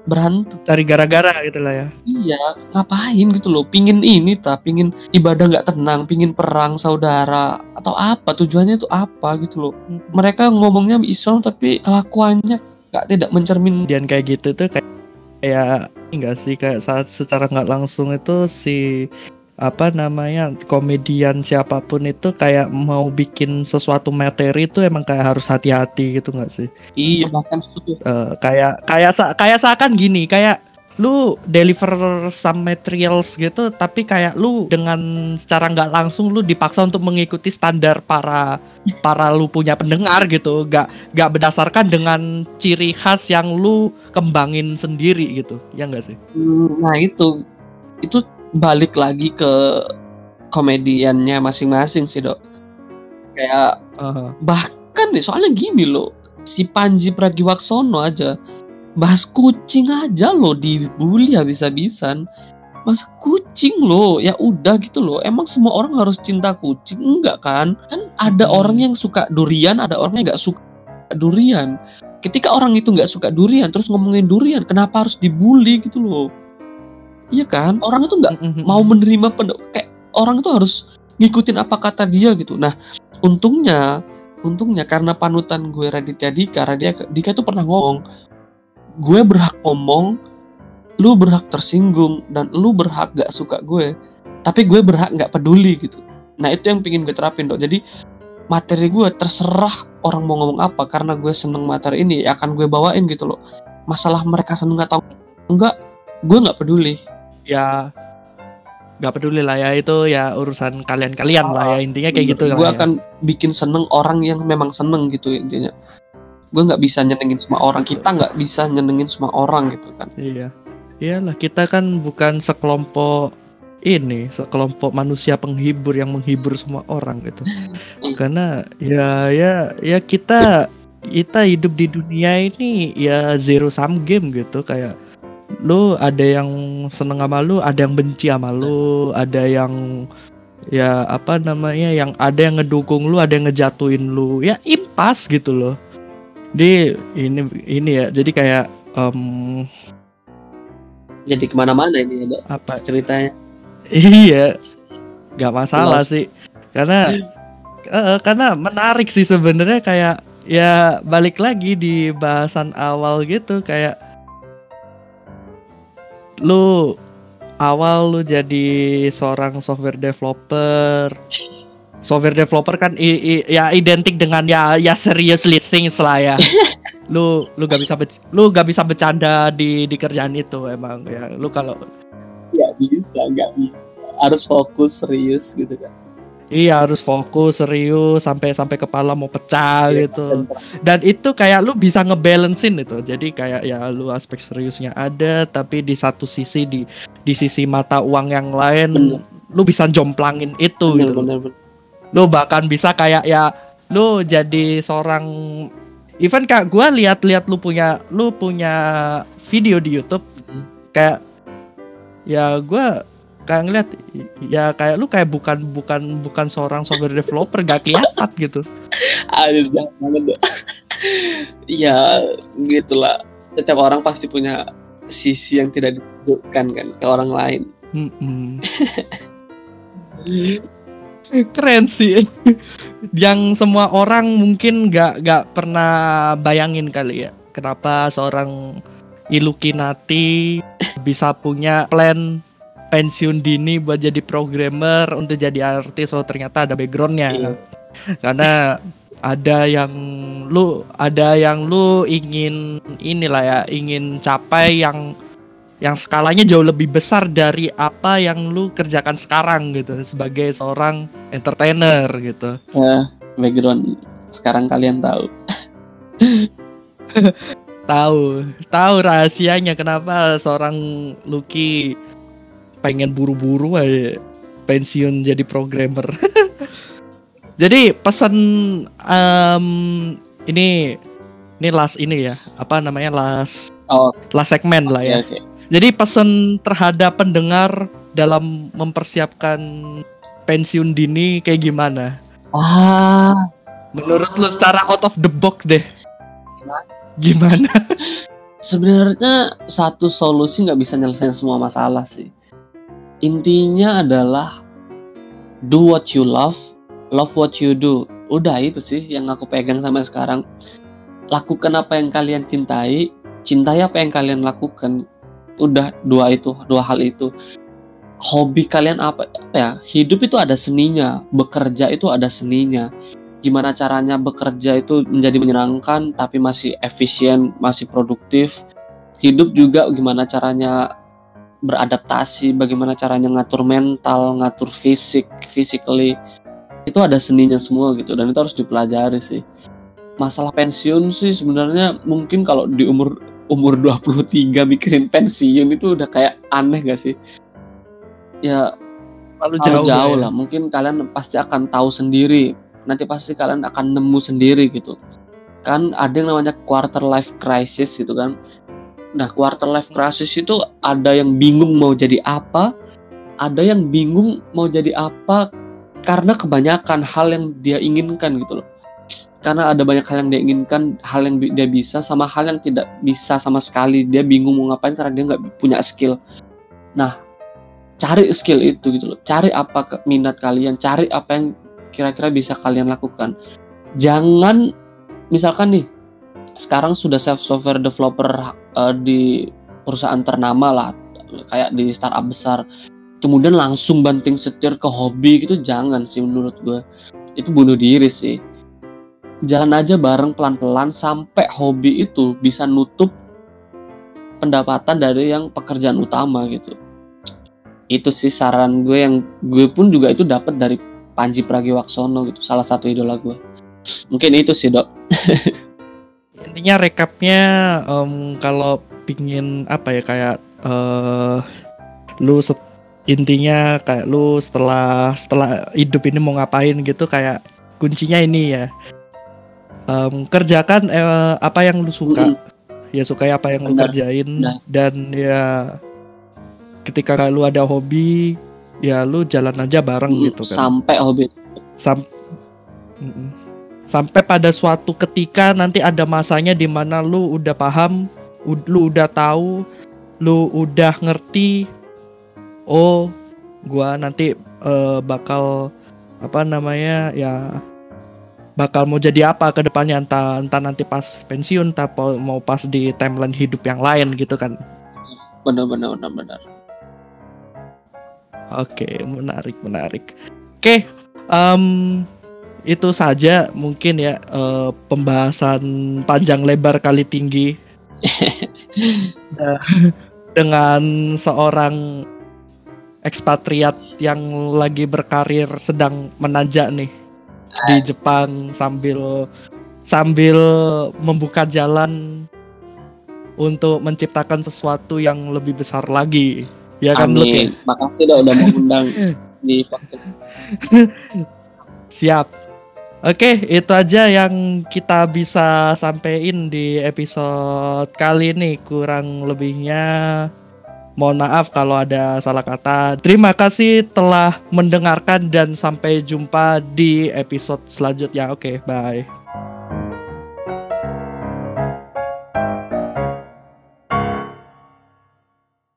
Speaker 2: berantem?
Speaker 1: Cari gara-gara gitu lah ya.
Speaker 2: Iya, ngapain gitu loh? Pingin ini tak, pingin ibadah nggak tenang, pingin perang saudara atau apa? Tujuannya itu apa gitu loh? Mereka ngomongnya Islam tapi kelakuannya nggak tidak mencermin.
Speaker 1: Kemudian kayak gitu tuh kayak kayak enggak sih kayak saat secara nggak langsung itu si apa namanya komedian siapa pun itu kayak mau bikin sesuatu materi itu emang kayak harus hati-hati gitu nggak sih?
Speaker 2: Iya bahkan setuju.
Speaker 1: Eh, kayak kayak sa- kayak seakan gini kayak lu deliver some materials gitu tapi kayak lu dengan secara nggak langsung lu dipaksa untuk mengikuti standar para para lu punya pendengar gitu nggak nggak berdasarkan dengan ciri khas yang lu kembangin sendiri gitu ya nggak sih
Speaker 2: Hmm, Nah itu itu balik lagi ke komediannya masing-masing sih dok. Kayak
Speaker 1: Aha.
Speaker 2: bahkan nih soalnya gini loh si Panji Pragiwaksono aja bahas kucing aja loh dibully habis-habisan mas kucing loh ya udah gitu loh emang semua orang harus cinta kucing enggak kan kan ada
Speaker 1: Hmm.
Speaker 2: orang yang suka durian ada orang yang nggak suka durian ketika orang itu nggak suka durian terus ngomongin durian kenapa harus dibully gitu loh iya kan orang itu nggak mau menerima pen- kayak orang itu harus ngikutin apa kata dia gitu. Nah, untungnya untungnya karena panutan gue Raditya Dika, Raditya Dika itu pernah ngomong, gue berhak ngomong, lu berhak tersinggung dan lu berhak gak suka gue, tapi gue berhak nggak peduli gitu. Nah itu yang pingin gue terapin dok. Jadi materi gue terserah orang mau ngomong apa karena gue seneng materi ini ya akan gue bawain gitu loh. Masalah mereka seneng atau enggak, gue nggak peduli.
Speaker 1: Ya nggak peduli lah ya itu ya urusan kalian-kalian lah ya intinya kayak gitu
Speaker 2: gue
Speaker 1: ya.
Speaker 2: akan bikin seneng orang yang memang seneng gitu intinya gue nggak bisa nyenengin semua orang kita nggak bisa nyenengin semua orang gitu kan
Speaker 1: Iya. Iyalah, kita kan bukan sekelompok ini, sekelompok manusia penghibur yang menghibur semua orang gitu. Karena ya ya ya kita kita hidup di dunia ini ya zero sum game gitu kayak lu ada yang seneng sama lu, ada yang benci sama lu, ada yang ya apa namanya yang ada yang ngedukung lu, ada yang ngejatuhin lu. Ya impas gitu loh. Di ini ini ya. Jadi kayak em,
Speaker 2: jadi ke mana-mana ini ada
Speaker 1: apa
Speaker 2: ceritanya
Speaker 1: Iya, nggak masalah
Speaker 2: Jelas.
Speaker 1: sih, karena eh, karena menarik sih sebenarnya kayak ya balik lagi di bahasan awal gitu kayak lu awal lu jadi seorang software developer, software developer kan i- i- ya identik dengan ya ya seriously things lah ya. lu lu gak bisa lu gak bisa bercanda di di kerjaan itu emang ya. Lu kalau
Speaker 2: nggak bisa nggak bisa harus fokus serius gitu kan
Speaker 1: Iya harus fokus serius sampai sampai kepala mau pecah
Speaker 2: Iya,
Speaker 1: gitu. Dan itu kayak lu bisa ngebalancein itu. Jadi kayak ya lu aspek seriusnya ada tapi di satu sisi di di sisi mata uang yang lain
Speaker 2: Bener.
Speaker 1: lu bisa jomplangin itu
Speaker 2: bener,
Speaker 1: gitu.
Speaker 2: bener, bener.
Speaker 1: Lu bahkan bisa kayak ya lu jadi seorang even kak gua lihat-lihat lu punya lu punya video di YouTube
Speaker 2: Mhm.
Speaker 1: kayak ya gua kayak ngeliat ya kayak lu kayak bukan bukan bukan seorang software developer gak kelihatan gitu.
Speaker 2: Aduh, jangan banget ya gitulah. Setiap orang pasti punya sisi yang tidak ditunjukkan kan ke orang lain.
Speaker 1: Keren sih. Yang semua orang mungkin gak gak pernah bayangin kali ya kenapa seorang Illuminati bisa punya plan pensiun dini buat jadi programmer untuk jadi artis. Oh ternyata ada backgroundnya.
Speaker 2: Iya.
Speaker 1: karena ada yang lu ada yang lu ingin inilah ya ingin capai yang yang skalanya jauh lebih besar dari apa yang lu kerjakan sekarang gitu sebagai seorang entertainer gitu.
Speaker 2: Ya background. Sekarang kalian tahu.
Speaker 1: Tahu tahu rahasianya kenapa seorang Lucky pengen buru-buru aja pensiun jadi programmer. Jadi pesan em, ini ini last ini ya apa namanya last
Speaker 2: oh.
Speaker 1: last segmen lah ya.
Speaker 2: Oke
Speaker 1: Jadi pesan terhadap pendengar dalam mempersiapkan pensiun dini kayak gimana?
Speaker 2: ah.
Speaker 1: Menurut lu secara out of the box deh. Gimana?
Speaker 2: sebenarnya satu solusi nggak bisa nyelesain semua masalah sih intinya adalah do what you love love what you do. Udah itu sih yang aku pegang sampai sekarang. Lakukan apa yang kalian cintai cintai apa yang kalian lakukan. Udah dua itu dua hal itu. Hobi kalian apa ya? Hidup itu ada seninya bekerja itu ada seninya. Gimana caranya bekerja itu menjadi menyenangkan tapi masih efisien masih produktif. Hidup juga gimana caranya beradaptasi bagaimana caranya ngatur mental ngatur fisik physically itu ada seninya semua gitu dan itu harus dipelajari sih. Masalah pensiun sih sebenarnya mungkin kalau di umur umur 23 mikirin pensiun itu udah kayak aneh gak sih? Ya
Speaker 1: Lalu
Speaker 2: jauh,
Speaker 1: jauh,
Speaker 2: jauh
Speaker 1: ya.
Speaker 2: lah. Mungkin kalian pasti akan tahu sendiri. Nanti pasti kalian akan nemu sendiri gitu. Kan ada yang namanya quarter life crisis gitu kan nah quarter life crisis itu ada yang bingung mau jadi apa ada yang bingung mau jadi apa karena kebanyakan hal yang dia inginkan gitu loh. Karena ada banyak hal yang dia inginkan hal yang dia bisa sama hal yang tidak bisa sama sekali. Dia bingung mau ngapain karena dia nggak punya skill. Nah cari skill itu gitu loh. Cari apa ke- minat kalian cari apa yang kira-kira bisa kalian lakukan. Jangan misalkan nih sekarang sudah self software developer eh, di perusahaan ternama lah kayak di startup besar. Kemudian langsung banting setir ke hobi gitu jangan sih menurut gue itu bunuh diri sih. Jalan aja bareng pelan-pelan sampai hobi itu bisa nutup pendapatan dari yang pekerjaan utama gitu. Itu sih saran gue yang gue pun juga itu dapat dari Panji Pragiwaksono gitu salah satu idola gue mungkin itu sih dok
Speaker 1: intinya rekapnya em, kalau pingin apa ya kayak eh lu set- intinya kayak lu setelah setelah hidup ini mau ngapain gitu kayak kuncinya ini ya. Em, kerjakan eh, apa yang lu suka. Ya suka apa yang lu
Speaker 2: Benar.
Speaker 1: kerjain.
Speaker 2: Benar.
Speaker 1: dan ya ketika lu ada hobi ya lu jalan aja bareng
Speaker 2: Mm,
Speaker 1: gitu kan.
Speaker 2: Sampai hobi.
Speaker 1: Sam- Mm-mm. Sampai pada suatu ketika nanti ada masanya di mana lu udah paham, lu udah tahu, lu udah ngerti. Oh, gua nanti eh, bakal apa namanya ya bakal mau jadi apa ke depannya entah entah nanti pas pensiun entah po- mau pas di timeline hidup yang lain gitu kan.
Speaker 2: benar-benar benar-benar
Speaker 1: Oke, menarik, menarik. Oke, em, itu saja mungkin ya eh, pembahasan panjang lebar kali tinggi dengan seorang ekspatriat yang lagi berkarir sedang menanjak nih di Jepang sambil sambil membuka jalan untuk menciptakan sesuatu yang lebih besar lagi. Ya kan, Lut, ya?
Speaker 2: Amin. Makasih udah mau undang di podcast.
Speaker 1: Siap. Oke, itu aja yang kita bisa sampein di episode kali ini. Kurang lebihnya mohon maaf kalau ada salah kata. Terima kasih telah mendengarkan dan sampai jumpa di episode selanjutnya. Oke, bye.